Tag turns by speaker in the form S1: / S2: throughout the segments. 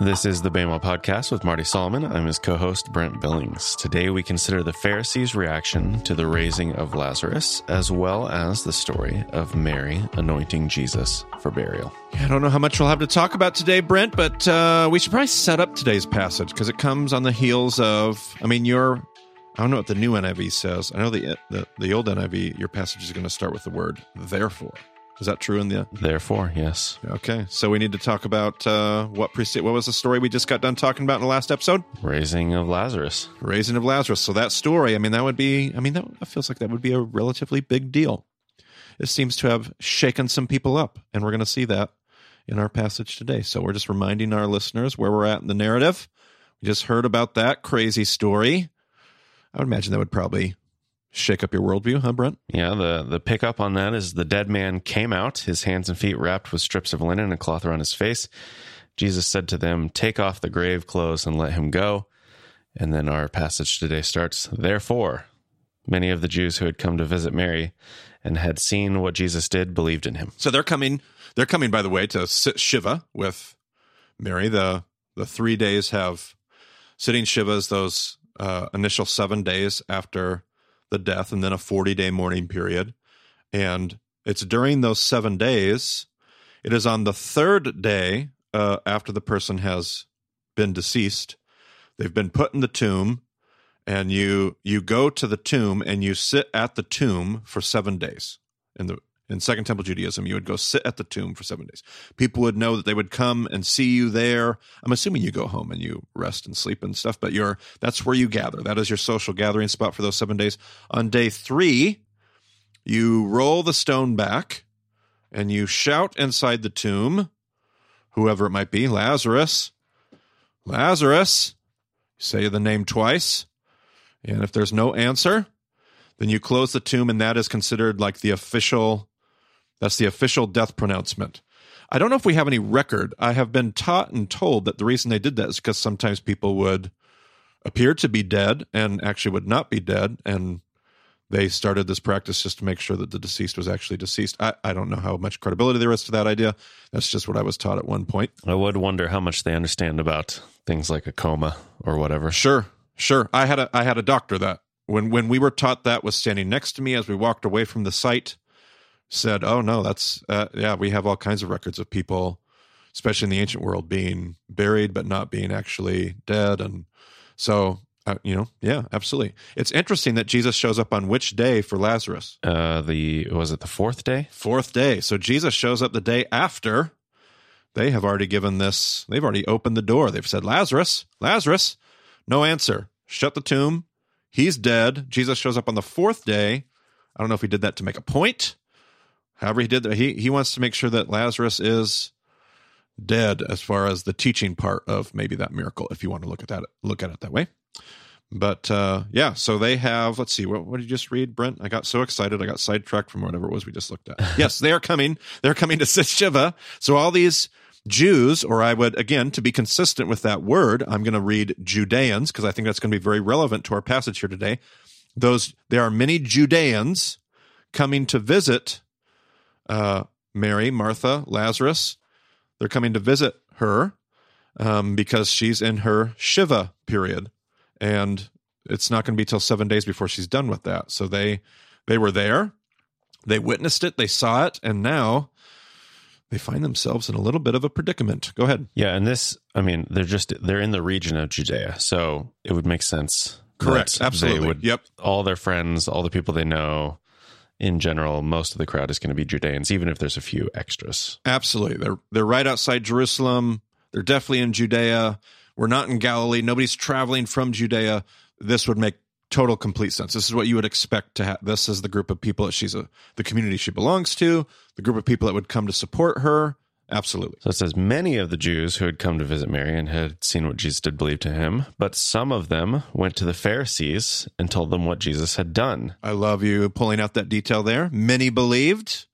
S1: This is the BEMA Podcast with Marty Solomon. I'm his co host, Brent Billings. Today we consider the Pharisees' reaction to the raising of Lazarus, as well as the story of Mary anointing Jesus for burial.
S2: Yeah, I don't know how much we'll have to talk about today, Brent, but uh, we should probably set up today's passage because it comes on the heels of, I mean, your, I don't know what the new NIV says. I know the, the, the old NIV, your passage is going to start with the word therefore. Is that true in the?
S1: Therefore, yes.
S2: Okay, so we need to talk about uh, what precede. What was the story we just got done talking about in the last episode?
S1: Raising of Lazarus.
S2: Raising of Lazarus. So that story, I mean, that would be. I mean, that feels like that would be a relatively big deal. It seems to have shaken some people up, and we're going to see that in our passage today. So we're just reminding our listeners where we're at in the narrative. We just heard about that crazy story. I would imagine that would probably shake up your worldview, huh, Brent?
S1: Yeah, the, the pickup on that is the dead man came out, his hands and feet wrapped with strips of linen and a cloth around his face. Jesus said to them, Take off the grave clothes and let him go. And then our passage today starts, Therefore, many of the Jews who had come to visit Mary and had seen what Jesus did believed in him.
S2: So they're coming, they're coming, by the way, to sit Shiva with Mary. The, the three days have sitting Shivas, those uh, initial seven days after the death and then a 40 day mourning period. And it's during those seven days, it is on the third day uh, after the person has been deceased, they've been put in the tomb, and you you go to the tomb and you sit at the tomb for seven days. In the in Second Temple Judaism, you would go sit at the tomb for seven days. People would know that they would come and see you there. I'm assuming you go home and you rest and sleep and stuff, but you're that's where you gather. That is your social gathering spot for those seven days. On day three, you roll the stone back and you shout inside the tomb, whoever it might be, Lazarus, Lazarus. Say the name twice. And if there's no answer, then you close the tomb, and that is considered like the official that's the official death pronouncement. I don't know if we have any record. I have been taught and told that the reason they did that is because sometimes people would appear to be dead and actually would not be dead. And they started this practice just to make sure that the deceased was actually deceased. I, I don't know how much credibility there is to that idea. That's just what I was taught at one point.
S1: I would wonder how much they understand about things like a coma or whatever.
S2: Sure, sure. I had a I had a doctor that when when we were taught that was standing next to me as we walked away from the site said, "Oh no, that's uh, yeah, we have all kinds of records of people, especially in the ancient world, being buried but not being actually dead." And so, uh, you know, yeah, absolutely. It's interesting that Jesus shows up on which day for Lazarus?
S1: Uh, the was it the fourth day?
S2: Fourth day. So Jesus shows up the day after they have already given this. They've already opened the door. They've said, "Lazarus, Lazarus." No answer. Shut the tomb. He's dead. Jesus shows up on the fourth day. I don't know if he did that to make a point however he did that he he wants to make sure that lazarus is dead as far as the teaching part of maybe that miracle if you want to look at that look at it that way. But uh yeah so they have let's see what, what did you just read brent? I got so excited i got sidetracked from whatever it was we just looked at. Yes they are coming they're coming to sit shiva so all these Jews, or I would, again, to be consistent with that word, I'm going to read Judeans because I think that's going to be very relevant to our passage here today. Those, there are many Judeans coming to visit uh, Mary, Martha, Lazarus. They're coming to visit her um, because she's in her Shiva period, and it's not going to be till seven days before she's done with that. So they they were there, they witnessed it, they saw it, and now they find themselves in a little bit of a predicament. Go ahead.
S1: Yeah, and this, I mean, they're just they're in the region of Judea, so it would make sense.
S2: Correct. Absolutely.
S1: Would,
S2: yep.
S1: All their friends, all the people they know, in general, most of the crowd is going to be Judeans, even if there's a few extras.
S2: Absolutely. They're they're right outside Jerusalem. They're definitely in Judea. We're not in Galilee. Nobody's traveling from Judea. This would make total complete sense. This is what you would expect to have. This is the group of people that she's a the community she belongs to, the group of people that would come to support her. Absolutely.
S1: So it says many of the Jews who had come to visit Mary and had seen what Jesus did believe to him, but some of them went to the Pharisees and told them what Jesus had done.
S2: I love you pulling out that detail there. Many believed,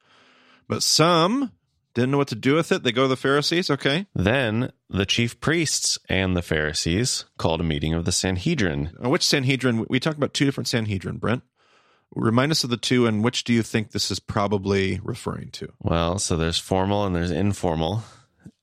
S2: but some didn't know what to do with it. They go to the Pharisees. Okay.
S1: Then the chief priests and the Pharisees called a meeting of the Sanhedrin.
S2: which Sanhedrin? We talked about two different Sanhedrin, Brent. Remind us of the two, and which do you think this is probably referring to?
S1: Well, so there's formal and there's informal.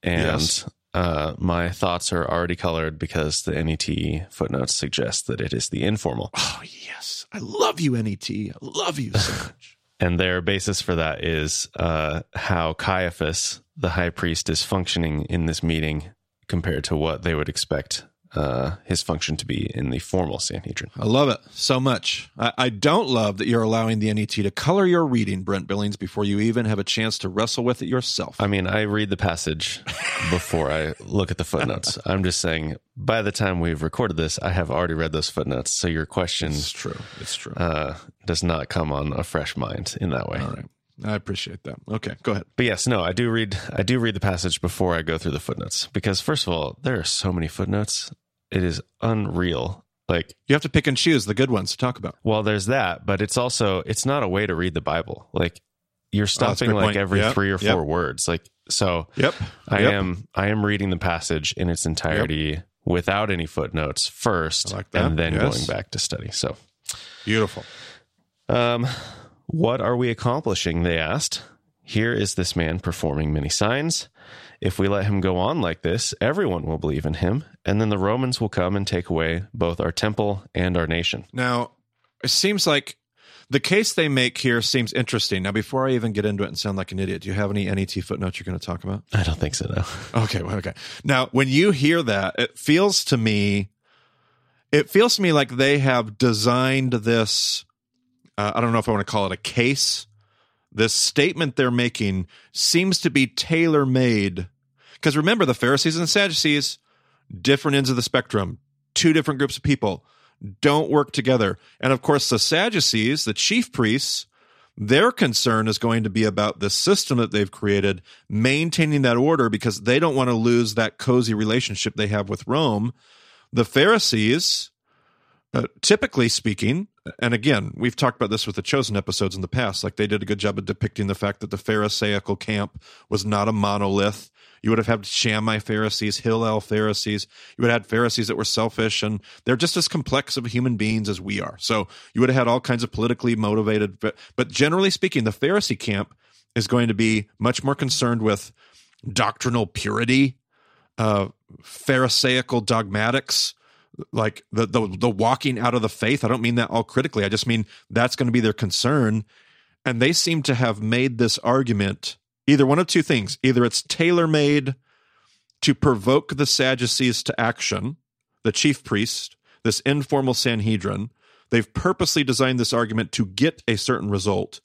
S1: And
S2: Yes.
S1: uh, my thoughts are already colored because the NET footnotes suggest that it is the informal.
S2: Oh, yes. I love you, NET. I love you so much.
S1: And their basis for that is uh, how Caiaphas, the high priest, is functioning in this meeting compared to what they would expect uh, his function to be in the formal Sanhedrin.
S2: I love it so much. I, I, don't love that you're allowing the NET to color your reading, Brent Billings, before you even have a chance to wrestle with it yourself.
S1: I mean, I read the passage before I look at the footnotes. I'm just saying, by the time we've recorded this, I have already read those footnotes. So your question
S2: it's true. It's true.
S1: Uh, does not come on a fresh mind in that way.
S2: All right. I appreciate that. Okay, go ahead.
S1: But yes, no, I do read I do read the passage before I go through the footnotes because first of all, there are so many footnotes. It is unreal. Like
S2: you have to pick and choose the good ones to talk about.
S1: Well, there's that, but it's also it's not a way to read the Bible. Like you're oh, stopping oh, like point. every yep. three or four yep. words. Like so
S2: Yep.
S1: I
S2: yep.
S1: am I am reading the passage in its entirety without any footnotes first like and then yes. going back to study. So
S2: beautiful.
S1: Um what are we accomplishing? They asked. Here is this man performing many signs. If we let him go on like this, everyone will believe in him, and then the Romans will come and take away both our temple and our nation.
S2: Now, it seems like the case they make here seems interesting. Now, before I even get into it and sound like an idiot, do you have any NET footnotes you're going to talk about?
S1: I don't think so, no.
S2: Okay, well, okay. Now, when you hear that, it feels to me, it feels to me like they have designed this. Uh, I don't know if I want to call it a case this statement they're making seems to be tailor made. Because remember, the Pharisees and the Sadducees, different ends of the spectrum, two different groups of people, don't work together. And of course, the Sadducees, the chief priests, their concern is going to be about the system that they've created, maintaining that order because they don't want to lose that cozy relationship they have with Rome. The Pharisees, uh, typically speaking, and again, we've talked about this with the chosen episodes in the past. Like they did a good job of depicting the fact that the Pharisaical camp was not a monolith. You would have had Shammai Pharisees, Hillel Pharisees. You would have had Pharisees that were selfish, and they're just as complex of human beings as we are. So you would have had all kinds of politically motivated. But, generally speaking, the Pharisee camp is going to be much more concerned with doctrinal purity, uh, Pharisaical dogmatics, like the, the the walking out of the faith. I don't mean that all critically. I just mean that's going to be their concern. And they seem to have made this argument either one of two things. Either it's tailor made to provoke the Sadducees to action, the chief priest, this informal Sanhedrin. They've purposely designed this argument to get a certain result,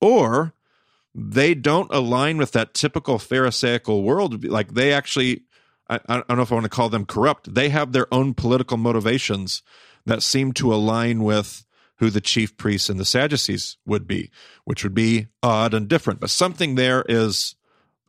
S2: or they don't align with that typical Pharisaical world. Like they actually I, I don't know if I want to call them corrupt. They have their own political motivations that seem to align with who the chief priests and the Sadducees would be, which would be odd and different. But something there is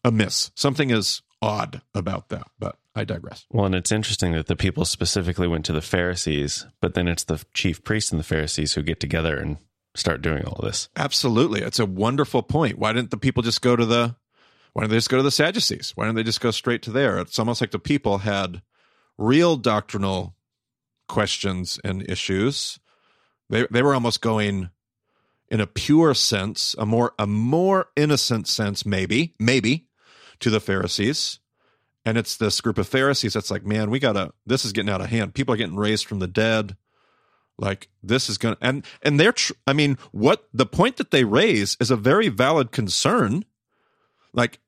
S2: amiss. Something is odd about that. But I digress.
S1: Well, and it's interesting that the people specifically went to the Pharisees, but then it's the chief priests and the Pharisees who get together and start doing all this.
S2: Absolutely. It's a wonderful point. Why didn't the people just go to the why don't they just go to the Sadducees? Why don't they just go straight to there? It's almost like the people had real doctrinal questions and issues. They they were almost going in a pure sense, a more a more innocent sense, maybe, maybe, to the Pharisees. And it's this group of Pharisees that's like, man, we gotta this is getting out of hand. People are getting raised from the dead. Like this is gonna and and they're tr- I mean, what the point that they raise is a very valid concern. Like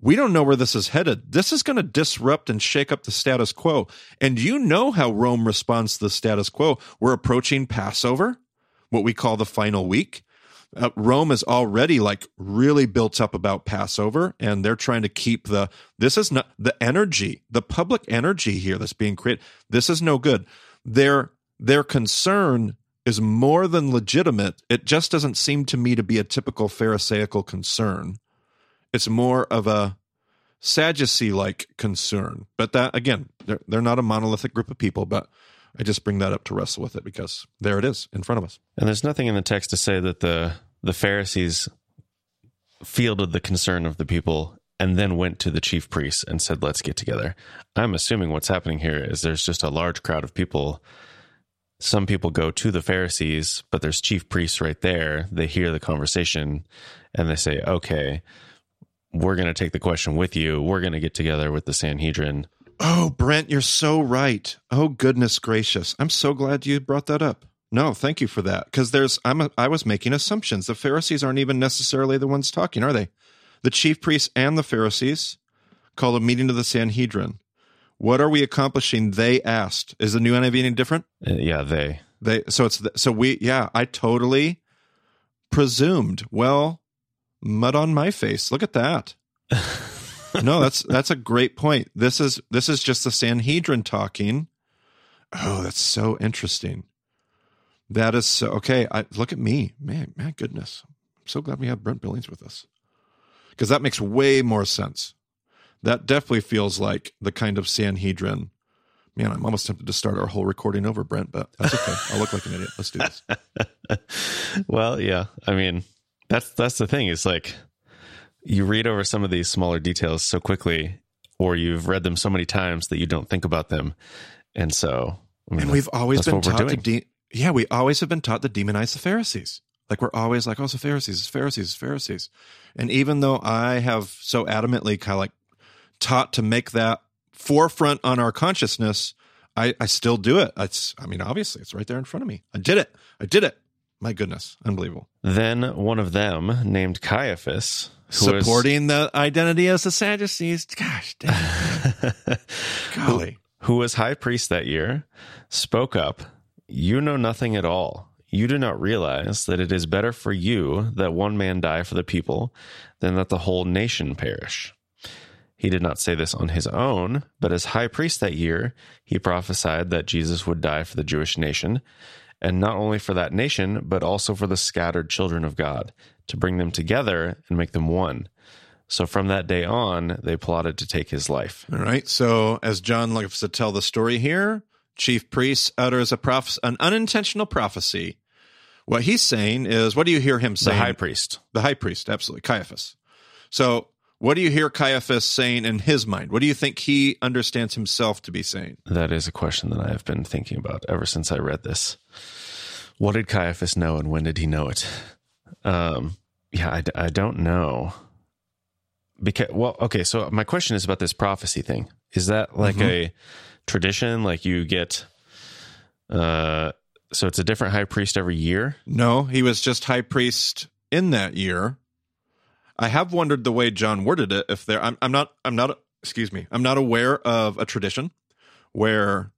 S2: we don't know where this is headed. This is going to disrupt and shake up the status quo. And you know how Rome responds to the status quo. We're approaching Passover, what we call the final week. Uh, Rome is already like really built up about Passover, and they're trying to keep the this is not the energy, the public energy here that's being created. This is no good. Their their concern is more than legitimate. It just doesn't seem to me to be a typical Pharisaical concern it's more of a Sadducee like concern. But that, again, they're, they're not a monolithic group of people, but I just bring that up to wrestle with it because there it is in front of us.
S1: And there's nothing in the text to say that the, the Pharisees fielded the concern of the people and then went to the chief priests and said, let's get together. I'm assuming what's happening here is there's just a large crowd of people. Some people go to the Pharisees, but there's chief priests right there. They hear the conversation and they say, okay, we're going to take the question with you. We're going to get together with the Sanhedrin.
S2: Oh, Brent, you're so right. Oh, goodness gracious. I'm so glad you brought that up. No, thank you for that. Because there's, I'm, a, I was making assumptions. The Pharisees aren't even necessarily the ones talking, are they? The chief priests and the Pharisees called a meeting of the Sanhedrin. What are we accomplishing? They asked. Is the new NIV any different?
S1: Uh, yeah, they.
S2: They. So it's the, so we. Yeah, I totally presumed. Well, mud on my face. Look at that. no, that's that's a great point. This is this is just the Sanhedrin talking. Oh, that's so interesting. That is so okay. I look at me, man. Man, goodness, I'm so glad we have Brent Billings with us because that makes way more sense. That definitely feels like the kind of Sanhedrin. Man, I'm almost tempted to start our whole recording over, Brent, but that's okay. I'll look like an idiot. Let's do this.
S1: well, yeah. I mean, that's that's the thing. It's like you read over some of these smaller details so quickly, or you've read them so many times that you don't think about them, and so.
S2: I mean, and we've always been taught to de- yeah, we always have been taught to demonize the Pharisees. Like we're always like, oh, it's the Pharisees, it's Pharisees, it's Pharisees. And even though I have so adamantly kind of like taught to make that forefront on our consciousness, I, I still do it. It's, I mean, obviously, it's right there in front of me. I did it. I did it. My goodness, unbelievable.
S1: Then one of them, named Caiaphas,
S2: supporting was, the identity as the Sadducees. Gosh, damn.
S1: Golly. Who, who was high priest that year, spoke up you know nothing at all. You do not realize that it is better for you that one man die for the people than that the whole nation perish. He did not say this on his own, but as high priest that year, he prophesied that Jesus would die for the Jewish nation, and not only for that nation, but also for the scattered children of God, to bring them together and make them one. So from that day on, they plotted to take his life.
S2: All right. So as John likes to tell the story here, chief priest utters a proph- an unintentional prophecy. What he's saying is, what do you hear him saying?
S1: The high priest.
S2: The high priest, absolutely, Caiaphas. So, what do you hear Caiaphas saying in his mind? What do you think he understands himself to be saying?
S1: That is a question that I have been thinking about ever since I read this. What did Caiaphas know, and when did he know it? Um, yeah, I, I don't know. Because well, okay. So my question is about this prophecy thing. Is that like mm-hmm. a tradition? Like you get, uh, so it's a different high priest every year?
S2: No, he was just high priest in that year. I have wondered the way John worded it. If there, I'm, I'm not, I'm not, excuse me, I'm not aware of a tradition where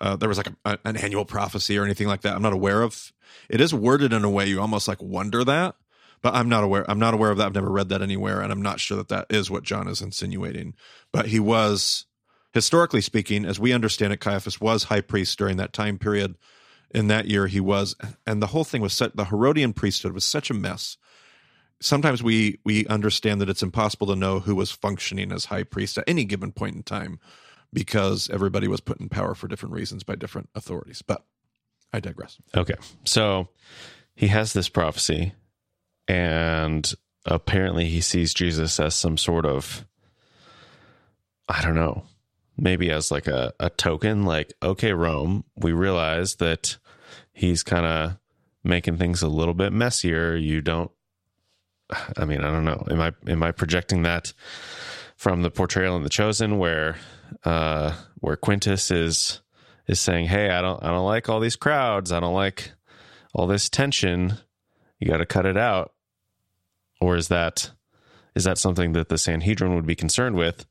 S2: uh, there was like a, an annual prophecy or anything like that. I'm not aware of. It is worded in a way you almost like wonder that, but I'm not aware. I'm not aware of that. I've never read that anywhere, and I'm not sure that that is what John is insinuating. But he was historically speaking, as we understand it, Caiaphas was high priest during that time period. In that year, he was, and the whole thing was set. The Herodian priesthood was such a mess. Sometimes we we understand that it's impossible to know who was functioning as high priest at any given point in time because everybody was put in power for different reasons by different authorities. But I digress.
S1: Okay, so he has this prophecy, and apparently he sees Jesus as some sort of I don't know maybe as like a, a token, like, okay, Rome, we realize that he's kind of making things a little bit messier. You don't, I mean, I don't know. Am I, am I projecting that from the portrayal in The Chosen where, uh, where Quintus is, is saying, Hey, I don't, I don't like all these crowds. I don't like all this tension. You got to cut it out. Or is that, is that something that the Sanhedrin would be concerned with?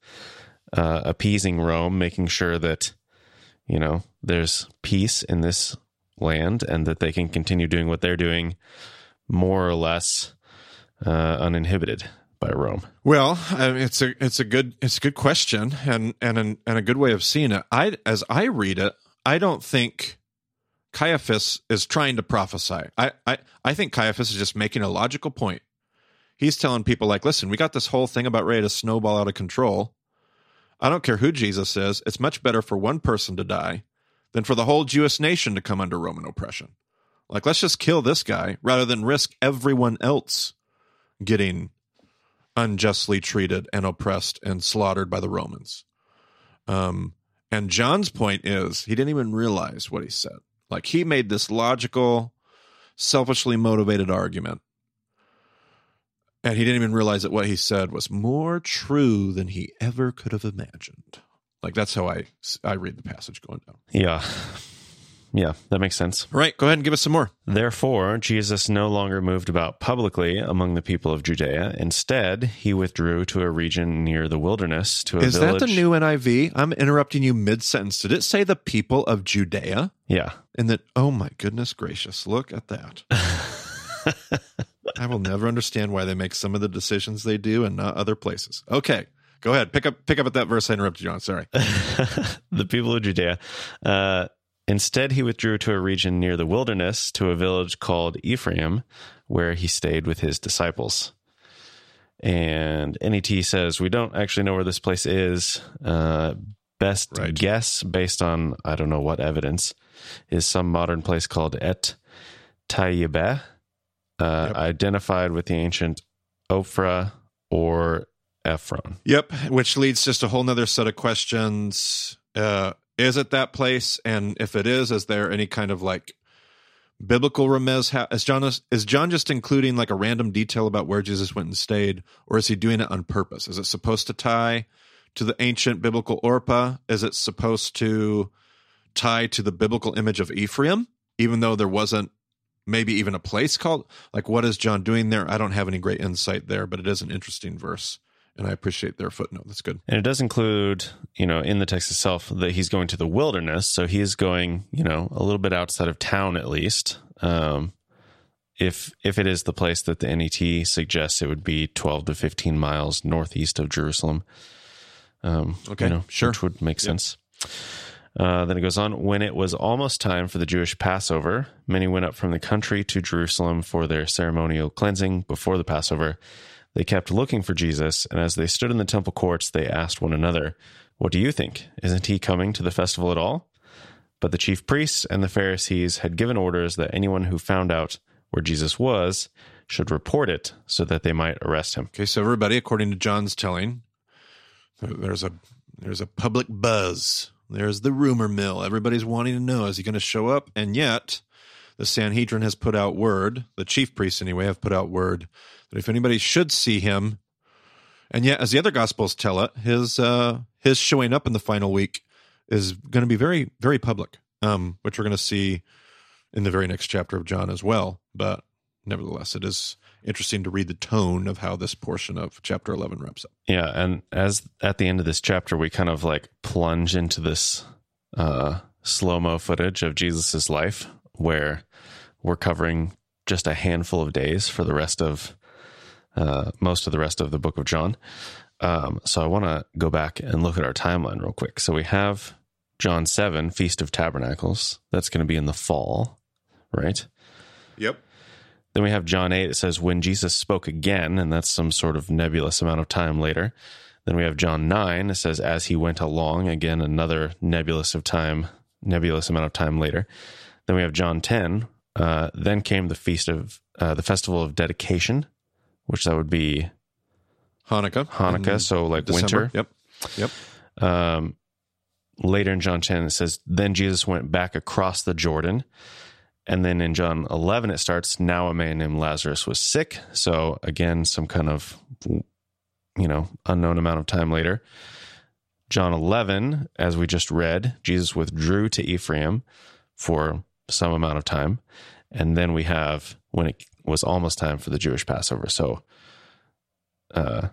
S1: uh, appeasing Rome, making sure that you know there's peace in this land and that they can continue doing what they're doing more or less uh, uninhibited by Rome.
S2: Well, I mean, it's a it's a good it's a good question and and an, and a good way of seeing it. I as I read it, I don't think Caiaphas is trying to prophesy. I I I think Caiaphas is just making a logical point. He's telling people like, listen, we got this whole thing about ready to snowball out of control. I don't care who Jesus is, it's much better for one person to die than for the whole Jewish nation to come under Roman oppression. Like, let's just kill this guy rather than risk everyone else getting unjustly treated and oppressed and slaughtered by the Romans. Um, and John's point is he didn't even realize what he said. Like, he made this logical, selfishly motivated argument And he didn't even realize that what he said was more true than he ever could have imagined. Like that's how I I read the passage going down.
S1: Yeah. Yeah, that makes sense.
S2: All right, go ahead and give us some more.
S1: Therefore, Jesus no longer moved about publicly among the people of Judea. Instead, he withdrew to a region near the wilderness to a
S2: Is
S1: village.
S2: that the new NIV? I'm interrupting you mid sentence. Did it say the people of Judea?
S1: Yeah.
S2: And that, oh my goodness gracious, look at that. I will never understand why they make some of the decisions they do and not other places. Okay, go ahead. Pick up pick up at that verse I interrupted you on. Sorry.
S1: the people of Judea. Uh, instead, he withdrew to a region near the wilderness to a village called Ephraim, where he stayed with his disciples. And NET says, We don't actually know where this place is. Uh, best
S2: Right.
S1: guess, based on I don't know what evidence, is some modern place called Et Tayyibeh, uh,
S2: Yep.
S1: identified with the ancient Ophrah or Ephron.
S2: Yep, which leads just a whole nother set of questions. Uh, is it that place? And if it is, is there any kind of like biblical remez? Ha- is John is John just including like a random detail about where Jesus went and stayed, or is he doing it on purpose? Is it supposed to tie to the ancient biblical Orpa? Is it supposed to tie to the biblical image of Ephraim, even though there wasn't maybe even a place called like what is John doing there? I don't have any great insight there, but it is an interesting verse and I appreciate their footnote. That's good.
S1: And it does include, you know, in the text itself that he's going to the wilderness. So he is going, you know, a little bit outside of town at least. Um, if if it is the place that the NET suggests, it would be 12 to 15 miles northeast of Jerusalem. Um,
S2: Okay,
S1: you know,
S2: sure.
S1: Which would make sense. Uh, then it goes on. When it was almost time for the Jewish Passover, many went up from the country to Jerusalem for their ceremonial cleansing before the Passover. They kept looking for Jesus, and as they stood in the temple courts, they asked one another, What do you think? Isn't he coming to the festival at all? But the chief priests and the Pharisees had given orders that anyone who found out where Jesus was should report it so that they might arrest him.
S2: Okay, so everybody, according to John's telling, there's a there's a public buzz. There's the rumor mill. Everybody's wanting to know is he going to show up? And yet, the Sanhedrin has put out word. The chief priests, anyway, have put out word that if anybody should see him, and yet, as the other gospels tell it, his uh, his showing up in the final week is going to be very very public, um, which we're going to see in the very next chapter of John as well. But nevertheless, it is interesting to read the tone of how this portion of chapter 11 wraps up.
S1: Yeah, and as at the end of this chapter, we kind of like plunge into this uh, slow mo footage of Jesus's life, where we're covering just a handful of days for the rest of uh, most of the rest of the book of John. Um, so I want to go back and look at our timeline real quick. So we have John seven, Feast of Tabernacles. That's going to be in the fall, right?
S2: Yep.
S1: Then we have John 8. It says, when Jesus spoke again, and that's some sort of nebulous amount of time later. Then we have John 9. It says, as he went along, again, another nebulous of time, nebulous amount of time later. Then we have John 10. Uh, then came the feast of, uh, the festival of dedication, which that would be
S2: Hanukkah.
S1: Hanukkah. so like
S2: December.
S1: winter.
S2: Yep. Yep.
S1: Um, later in John 10, it says, Then Jesus went back across the Jordan. And then in John 11, it starts, Now a man named Lazarus was sick. So again, some kind of, you know, unknown amount of time later. John 11, as we just read, Jesus withdrew to Ephraim for some amount of time. And then we have when it was almost time for the Jewish Passover. So, uh,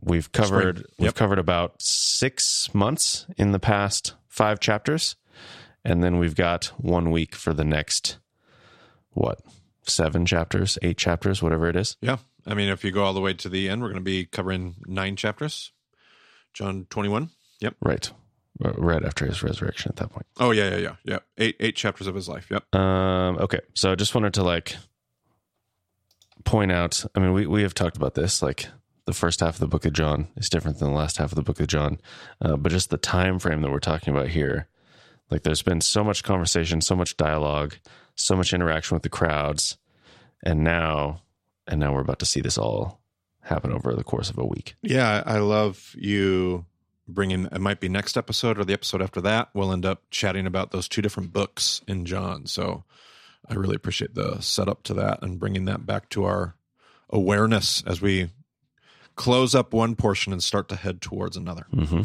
S1: we've covered
S2: Spring.
S1: we've covered about six months in the past five chapters, and then we've got one week for the next what seven chapters, eight chapters, whatever it is.
S2: Yeah. I mean, if you go all the way to the end, we're going to be covering nine chapters. John 21. Yep.
S1: Right, right after his resurrection. At that point.
S2: Oh, yeah, yeah, yeah. Yeah. Eight, eight chapters of his life. Yep.
S1: Um, okay, so I just wanted to like point out. I mean, we we have talked about this. Like the first half of the book of John is different than the last half of the book of John, uh, but just the time frame that we're talking about here. Like, there's been so much conversation, so much dialogue, so much interaction with the crowds, and now, and now we're about to see this all happen over the course of a week.
S2: Yeah. I love you bringing, it might be next episode or the episode after that. We'll end up chatting about those two different books in John. So I really appreciate the setup to that and bringing that back to our awareness as we close up one portion and start to head towards another.
S1: hmm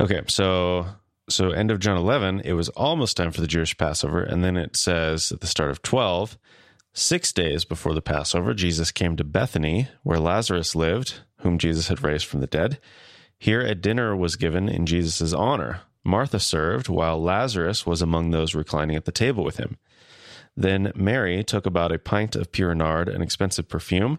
S1: Okay, so so end of John 11, it was almost time for the Jewish Passover, and then it says at the start of 12, six days before the Passover, Jesus came to Bethany, where Lazarus lived, whom Jesus had raised from the dead. Here a dinner was given in Jesus' honor. Martha served, while Lazarus was among those reclining at the table with him. Then Mary took about a pint of pure nard, an expensive perfume.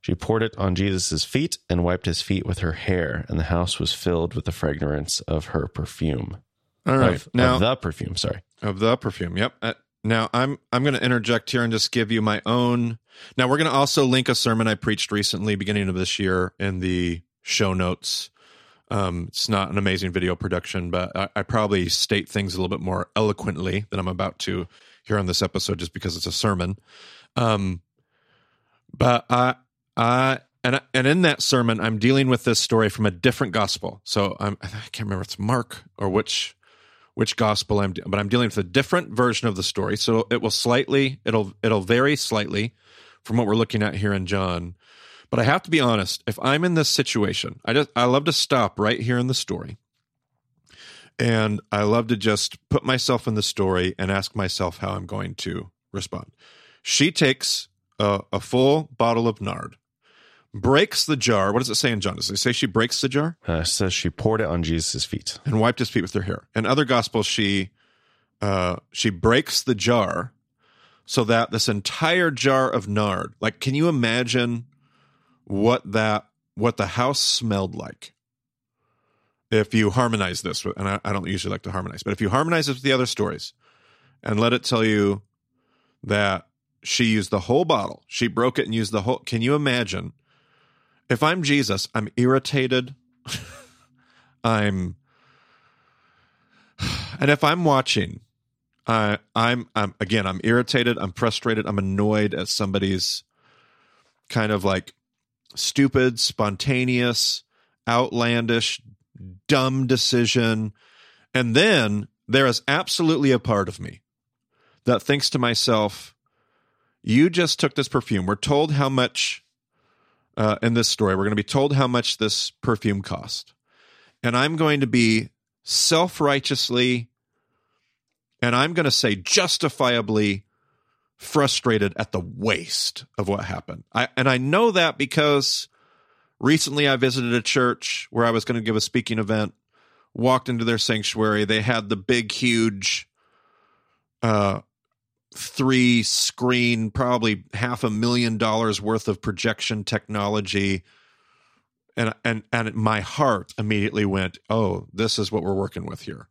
S1: She poured it on Jesus' feet and wiped his feet with her hair, and the house was filled with the fragrance of her perfume.
S2: All right.
S1: Of,
S2: now
S1: of the perfume, sorry.
S2: of the perfume. Yep. Uh, now I'm I'm going to interject here and just give you my own. Now we're going to also link a sermon I preached recently, beginning of this year, in the show notes. Um, it's not an amazing video production, but I, I probably state things a little bit more eloquently than I'm about to here on this episode, just because it's a sermon. Um, but I I and I, and in that sermon, I'm dealing with this story from a different gospel. So I'm I can't remember if it's Mark or which which gospel I'm, but I'm dealing with a different version of the story. So it will slightly, it'll, it'll vary slightly from what we're looking at here in John. But I have to be honest. If I'm in this situation, I just, I love to stop right here in the story, and I love to just put myself in the story and ask myself how I'm going to respond. She takes a, a full bottle of nard, breaks the jar. What does it say in John? Does it say she breaks the jar?
S1: Uh, it says she poured it on Jesus' feet.
S2: and wiped his feet with her hair. In other gospels, she uh, she breaks the jar so that this entire jar of nard, like, can you imagine what that what the house smelled like? If you harmonize this, with, and I, I don't usually like to harmonize, but if you harmonize it with the other stories, and let it tell you that she used the whole bottle, she broke it and used the whole. Can you imagine? If I'm Jesus, I'm irritated. I'm and if I'm watching, I I'm I'm again I'm irritated, I'm frustrated, I'm annoyed at somebody's kind of like stupid, spontaneous, outlandish, dumb decision. And then there is absolutely a part of me that thinks to myself, you just took this perfume. We're told how much uh, in this story, we're going to be told how much this perfume cost and I'm going to be self righteously, and I'm going to say justifiably frustrated at the waste of what happened. I, and I know that because recently I visited a church where I was going to give a speaking event, walked into their sanctuary. They had the big, huge, uh, three screen, probably half a million dollars worth of projection technology and and and my heart immediately went, "Oh, this is what we're working with here.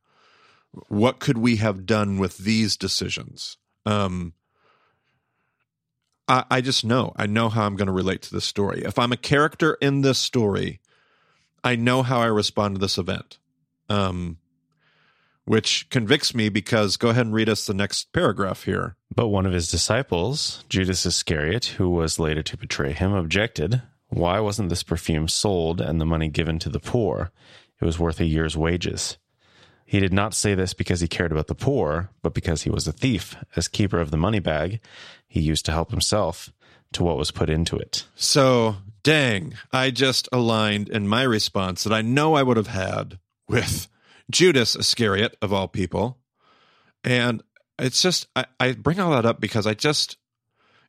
S2: What could we have done with these decisions?" Um, I, I just know. I know how I'm going to relate to this story. If I'm a character in this story, I know how I respond to this event. Um, which convicts me because go ahead and read us the next paragraph here.
S1: But one of his disciples, Judas Iscariot, who was later to betray him, objected, Why wasn't this perfume sold and the money given to the poor? It was worth a year's wages. He did not say this because he cared about the poor, but because he was a thief. As keeper of the money bag, he used to help himself to what was put into it.
S2: So, dang, I just aligned in my response that I know I would have had with Judas Iscariot, of all people. And it's just, I, I bring all that up because I just,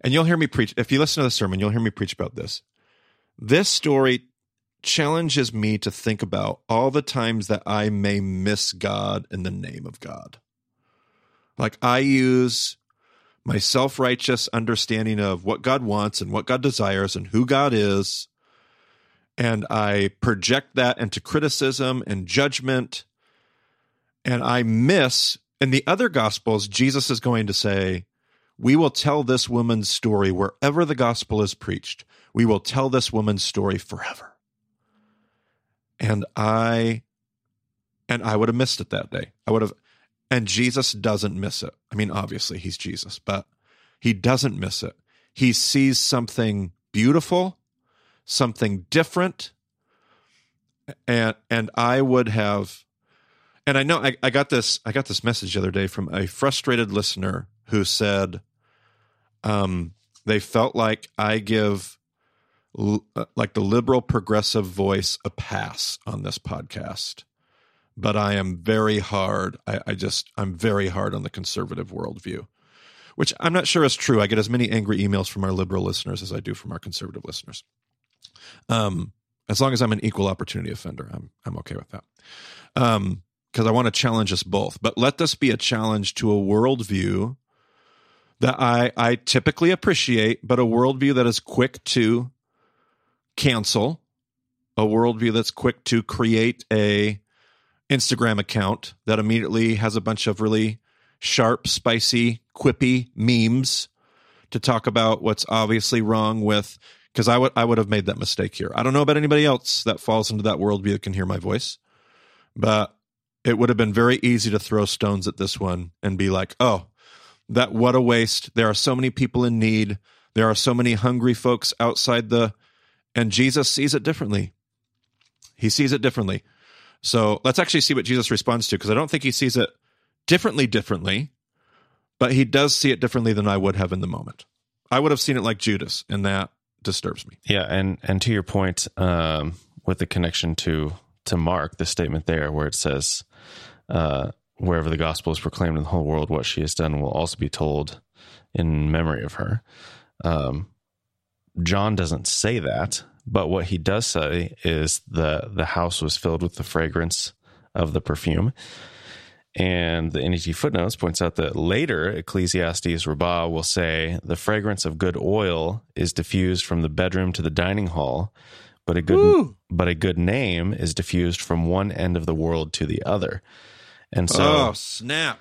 S2: and you'll hear me preach, if you listen to the sermon, you'll hear me preach about this. This story challenges me to think about all the times that I may miss God in the name of God. Like I use my self righteous understanding of what God wants and what God desires and who God is. And I project that into criticism and judgment. And I miss, in the other gospels, Jesus is going to say, We will tell this woman's story wherever the gospel is preached. We will tell this woman's story forever. And I, and I would have missed it that day. I would have, and Jesus doesn't miss it. I mean, obviously he's Jesus, but he doesn't miss it. He sees something beautiful, something different. And and I would have and I know I, I got this I got this message the other day from a frustrated listener who said, um, they felt like I give like the liberal progressive voice a pass on this podcast. But I am very hard. I, I just, I'm very hard on the conservative worldview, which I'm not sure is true. I get as many angry emails from our liberal listeners as I do from our conservative listeners. Um, as long as I'm an equal opportunity offender, I'm I'm okay with that. Um, because I want to challenge us both. But let this be a challenge to a worldview that I I typically appreciate, but a worldview that is quick to cancel, a worldview that's quick to create a Instagram account that immediately has a bunch of really sharp, spicy, quippy memes to talk about what's obviously wrong with because I would I would have made that mistake here. I don't know about anybody else that falls into that worldview that can hear my voice, but it would have been very easy to throw stones at this one and be like, "Oh, that what a waste! There are so many people in need. There are so many hungry folks outside the." And Jesus sees it differently. He sees it differently. So let's actually see what Jesus responds to because I don't think he sees it differently, differently, but he does see it differently than I would have in the moment. I would have seen it like Judas, and that disturbs me.
S1: Yeah, and and to your point, um, with the connection to to Mark, the statement there where it says, uh, "Wherever the gospel is proclaimed in the whole world, what she has done will also be told in memory of her." Um, John doesn't say that, but what he does say is the the house was filled with the fragrance of the perfume. And the NET footnotes points out that later Ecclesiastes Rabbah will say the fragrance of good oil is diffused from the bedroom to the dining hall, but a good
S2: Woo!
S1: but a good name is diffused from one end of the world to the other. And so
S2: oh snap!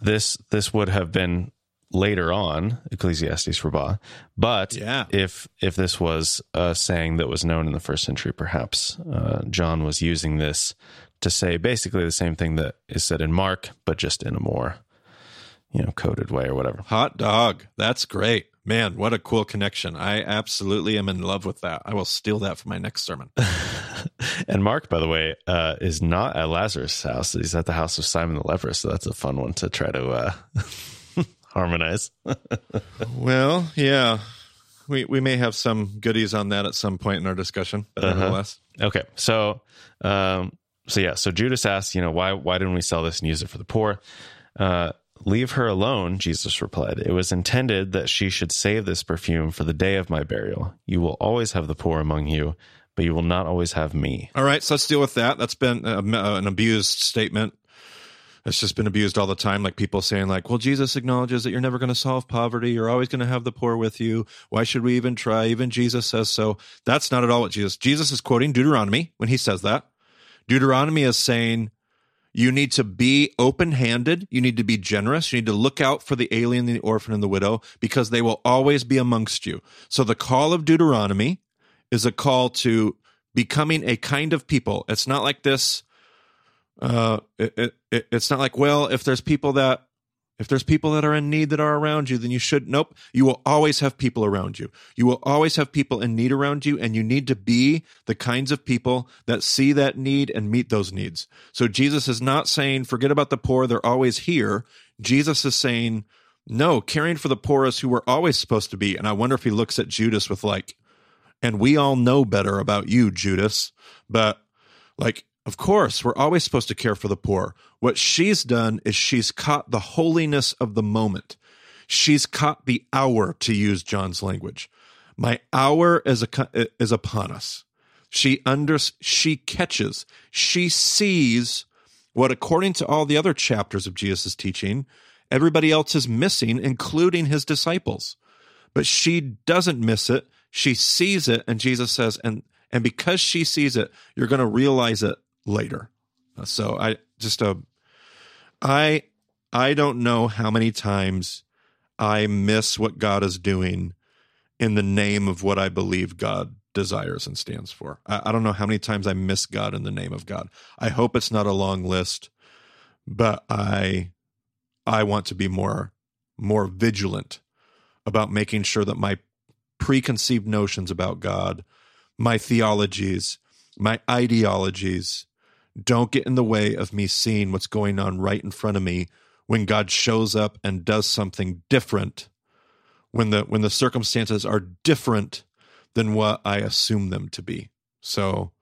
S1: this this would have been later on Ecclesiastes Rabbah, but
S2: Yeah.
S1: if if this was a saying that was known in the first century, perhaps uh, John was using this to say basically the same thing that is said in Mark, but just in a more you know coded way or whatever.
S2: Hot dog. That's great. Man, what a cool connection. I absolutely am in love with that. I will steal that for my next sermon.
S1: and Mark, by the way, uh, is not at Lazarus' house; he's at the house of Simon the leper. So that's a fun one to try to uh, harmonize.
S2: well, yeah. We we may have some goodies on that at some point in our discussion, but
S1: Uh-huh.
S2: nevertheless.
S1: Okay, so um, so yeah, so Judas asked, you know, why why didn't we sell this and use it for the poor? Uh, Leave her alone, Jesus replied. It was intended that she should save this perfume for the day of my burial. You will always have the poor among you, but you will not always have me.
S2: All right, so let's deal with that. That's been a, an abused statement. It's just been abused all the time. Like people saying, like, well, Jesus acknowledges that you're never going to solve poverty. You're always going to have the poor with you. Why should we even try? Even Jesus says so. That's not at all what Jesus. Jesus is quoting Deuteronomy when he says that. Deuteronomy is saying you need to be open handed. You need to be generous. You need to look out for the alien, the orphan, and the widow because they will always be amongst you. So the call of Deuteronomy is a call to becoming a kind of people. It's not like this. Uh, it, it, it, it's not like well, if there's people that if there's people that are in need that are around you, then you should. Nope. You will always have people around you. You will always have people in need around you, and you need to be the kinds of people that see that need and meet those needs. So Jesus is not saying, forget about the poor, they're always here. Jesus is saying, no, caring for the poor is who we're always supposed to be. And I wonder if he looks at Judas with like, and we all know better about you, Judas, but like, of course, we're always supposed to care for the poor. What she's done is she's caught the holiness of the moment. She's caught the hour, to use John's language. My hour is, a, is upon us. She under, she catches, she sees what, according to all the other chapters of Jesus' teaching, everybody else is missing, including his disciples. But she doesn't miss it. She sees it, and Jesus says, and and because she sees it, you're going to realize it later. So I just uh, I I don't know how many times I miss what God is doing in the name of what I believe God desires and stands for. I, I don't know how many times I miss God in the name of God. I hope it's not a long list, but I I want to be more more vigilant about making sure that my preconceived notions about God, my theologies, my ideologies don't get in the way of me seeing what's going on right in front of me when God shows up and does something different when the when the circumstances are different than what I assume them to be. So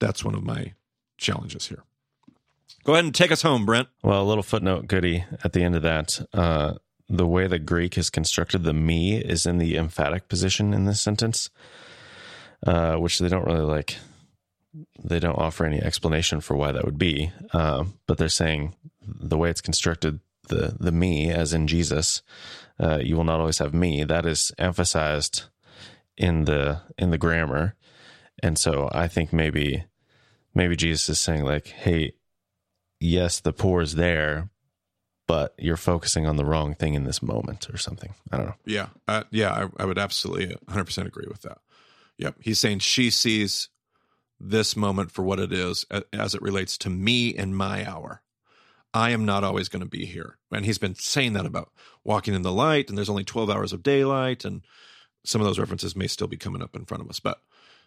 S2: that's one of my challenges here. Go ahead and take us home, Brent.
S1: Well, a little footnote goody at the end of that. Uh, the way the Greek is constructed, the me is in the emphatic position in this sentence, uh, which they don't really like. They don't offer any explanation for why that would be, uh, but they're saying the way it's constructed, the the me, as in Jesus, uh, you will not always have me. That is emphasized in the in the grammar, and so I think maybe maybe Jesus is saying like, hey, yes, the poor is there, but you're focusing on the wrong thing in this moment or something. I don't know.
S2: Yeah. Uh, yeah, I, I would absolutely 100% agree with that. Yep. He's saying she sees this moment for what it is as it relates to me and my hour. I am not always going to be here. And he's been saying that about walking in the light, and there's only 12 hours of daylight, and some of those references may still be coming up in front of us. But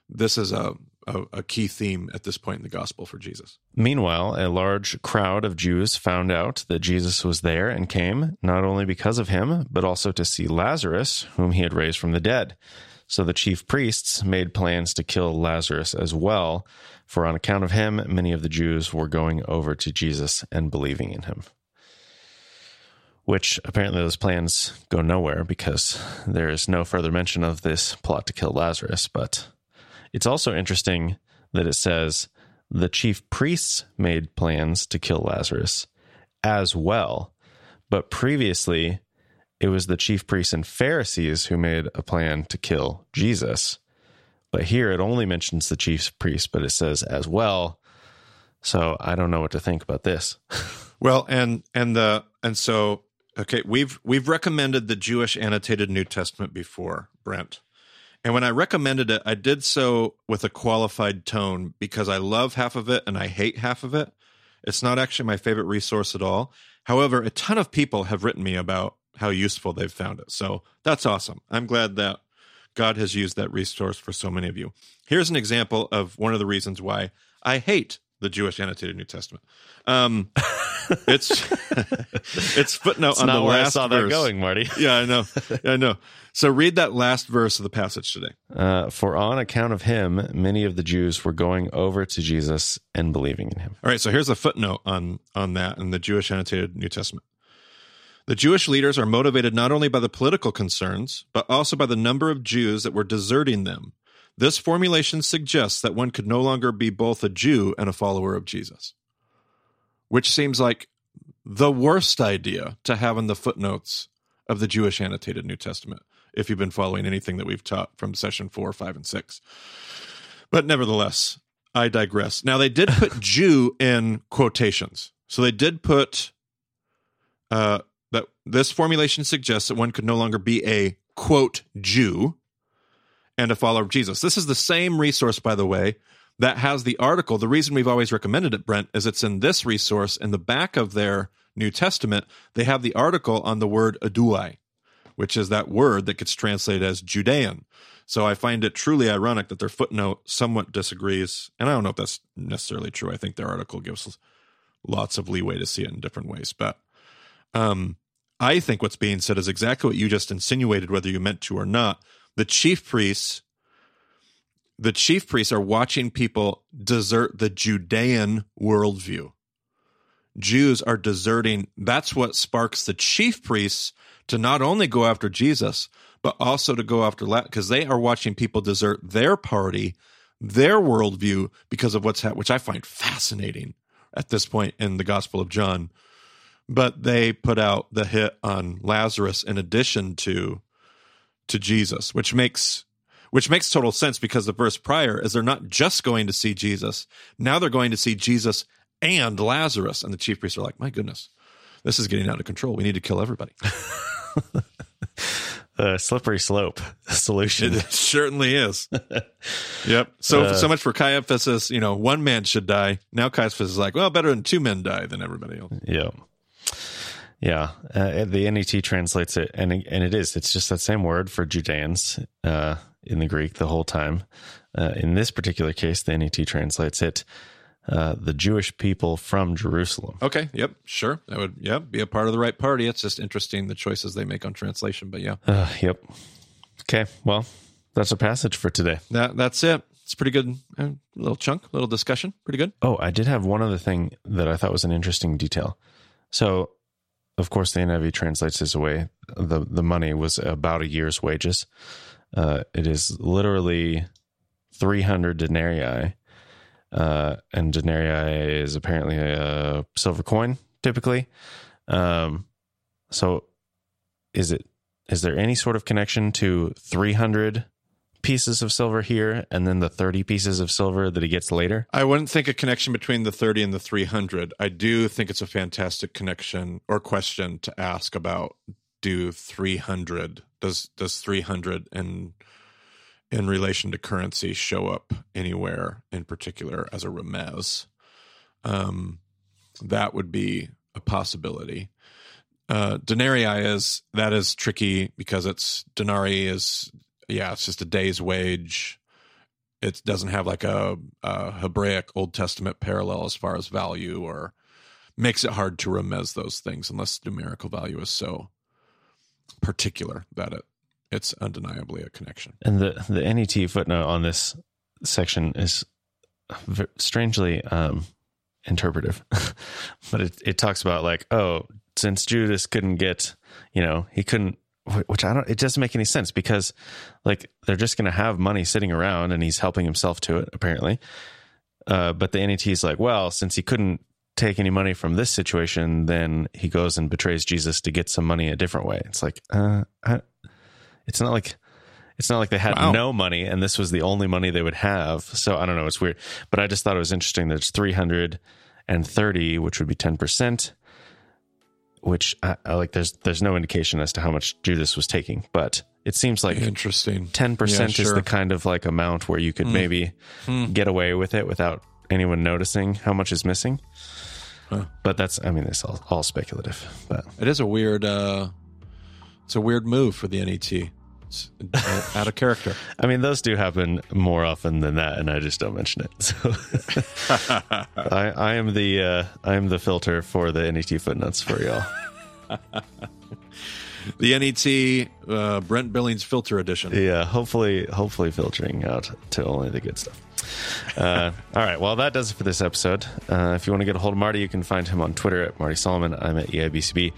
S2: this is a, a, a, key theme at this point in the gospel for Jesus.
S1: Meanwhile, a large crowd of Jews found out that Jesus was there and came, not only because of him, but also to see Lazarus, whom he had raised from the dead. So the chief priests made plans to kill Lazarus as well, for on account of him, many of the Jews were going over to Jesus and believing in him. Which apparently those plans go nowhere because there is no further mention of this plot to kill Lazarus, but it's also interesting that it says the chief priests made plans to kill Lazarus as well. But previously, it was the chief priests and Pharisees who made a plan to kill Jesus. But here it only mentions the chief priests, but it says as well. So I don't know what to think about this.
S2: well, and and the and so okay, we've we've recommended the Jewish annotated New Testament before, Brent. And when I recommended it, I did so with a qualified tone because I love half of it and I hate half of it. It's not actually my favorite resource at all. However, a ton of people have written me about how useful they've found it. So that's awesome. I'm glad that God has used that resource for so many of you. Here's an example of one of the reasons why I hate the Jewish annotated New Testament. Um, it's it's footnote
S1: it's
S2: on the last
S1: I saw
S2: verse.
S1: that going, Marty.
S2: yeah, I know, I know. So read that last verse of the passage today.
S1: Uh, For on account of him, many of the Jews were going over to Jesus and believing in him.
S2: All right, so here's a footnote on on that in the Jewish annotated New Testament. The Jewish leaders are motivated not only by the political concerns, but also by the number of Jews that were deserting them this formulation suggests that one could no longer be both a Jew and a follower of Jesus, which seems like the worst idea to have in the footnotes of the Jewish annotated New Testament, if you've been following anything that we've taught from session four, five, and six. But nevertheless, I digress. Now, they did put Jew in quotations. So they did put uh, this formulation suggests that one could no longer be a quote Jew and a follower of Jesus. This is the same resource, by the way, that has the article. The reason we've always recommended it, Brent, is it's in this resource in the back of their New Testament. They have the article on the word Ioudaioi, which is that word that gets translated as Judean. So I find it truly ironic that their footnote somewhat disagrees. And I don't know if that's necessarily true. I think their article gives lots of leeway to see it in different ways. But um, I think what's being said is exactly what you just insinuated, whether you meant to or not the chief priests the chief priests are watching people desert the Judean worldview. Jews are deserting. That's what sparks the chief priests to not only go after Jesus, but also to go after because they are watching people desert their party, their worldview because of what's happened, which I find fascinating at this point in the Gospel of John. But they put out the hit on Lazarus in addition to to Jesus, which makes which makes total sense because the verse prior is they're not just going to see Jesus. Now they're going to see Jesus and Lazarus. And the chief priests are like, my goodness, this is getting out of control. We need to kill everybody.
S1: A slippery slope solution.
S2: It certainly is. yep. So uh, so much for Caiaphas. You know, one man should die. Now Caiaphas is like, well, better than two men die than everybody else.
S1: Yeah. Yeah, uh, the NET translates it, and and it is. It's just that same word for Judeans uh, in the Greek the whole time. Uh, in this particular case, the NET translates it uh, the Jewish people from Jerusalem.
S2: Okay. Yep. Sure. That would. Yep. Be a part of the right party. It's just interesting the choices they make on translation. But yeah,
S1: Uh, yep. Okay. Well, that's our passage for today.
S2: that that's it. It's pretty good. A little chunk, little discussion. Pretty good.
S1: Oh, I did have one other thing that I thought was an interesting detail. So, of course, the NIV translates this away. the The money was about a year's wages. Uh, it is literally three hundred denarii, uh, and denarii is apparently a silver coin, typically. Um, so, is it is there any sort of connection to three hundred pieces of silver here, and then the thirty pieces of silver that he gets later?
S2: I wouldn't think a connection between the 30 and the 300. I do think it's a fantastic connection or question to ask about do 300 does does 300 in in relation to currency show up anywhere in particular as a remez? Um that would be a possibility. Uh denarii is that is tricky because it's denarii is yeah, it's just a day's wage it doesn't have like a, a Hebraic Old Testament parallel as far as value, or makes it hard to remez those things unless numerical value is so particular that it it's undeniably a connection.
S1: And the the NET footnote on this section is strangely um, interpretive, but it it talks about like oh since Judas couldn't get you know he couldn't which I don't it doesn't make any sense because like they're just going to have money sitting around and he's helping himself to it apparently, uh, but the NET is like well since he couldn't take any money from this situation then he goes and betrays Jesus to get some money a different way. It's like uh, I, it's not like it's not like they had
S2: Wow.
S1: no money and this was the only money they would have. So I don't know. It's weird, but I just thought it was interesting that it's 330, which would be 10%, which I, I like, there's, there's no indication as to how much Judas was taking, but it seems like
S2: Interesting.
S1: 10%
S2: Yeah,
S1: is
S2: sure.
S1: the kind of like amount where you could maybe get away with it without anyone noticing how much is missing.
S2: Huh.
S1: But that's, I mean, it's all, all speculative, but
S2: It is a weird. uh It's a weird move for the NET. It's out of character.
S1: I mean, those do happen more often than that, and I just don't mention it. So I, I am the uh, I am the filter for the NET footnotes for y'all.
S2: The NET uh, Brent Billings filter edition.
S1: Yeah, hopefully, hopefully filtering out to only the good stuff. Uh, all right, well, that does it for this episode. Uh, if you want to get a hold of Marty, you can find him on Twitter at Marty Solomon. I'm at EIBCB,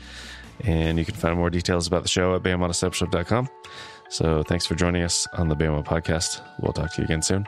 S1: and you can find more details about the show at BEMAdiscipleship.com. So thanks for joining us on the BEMA podcast. We'll talk to you again soon.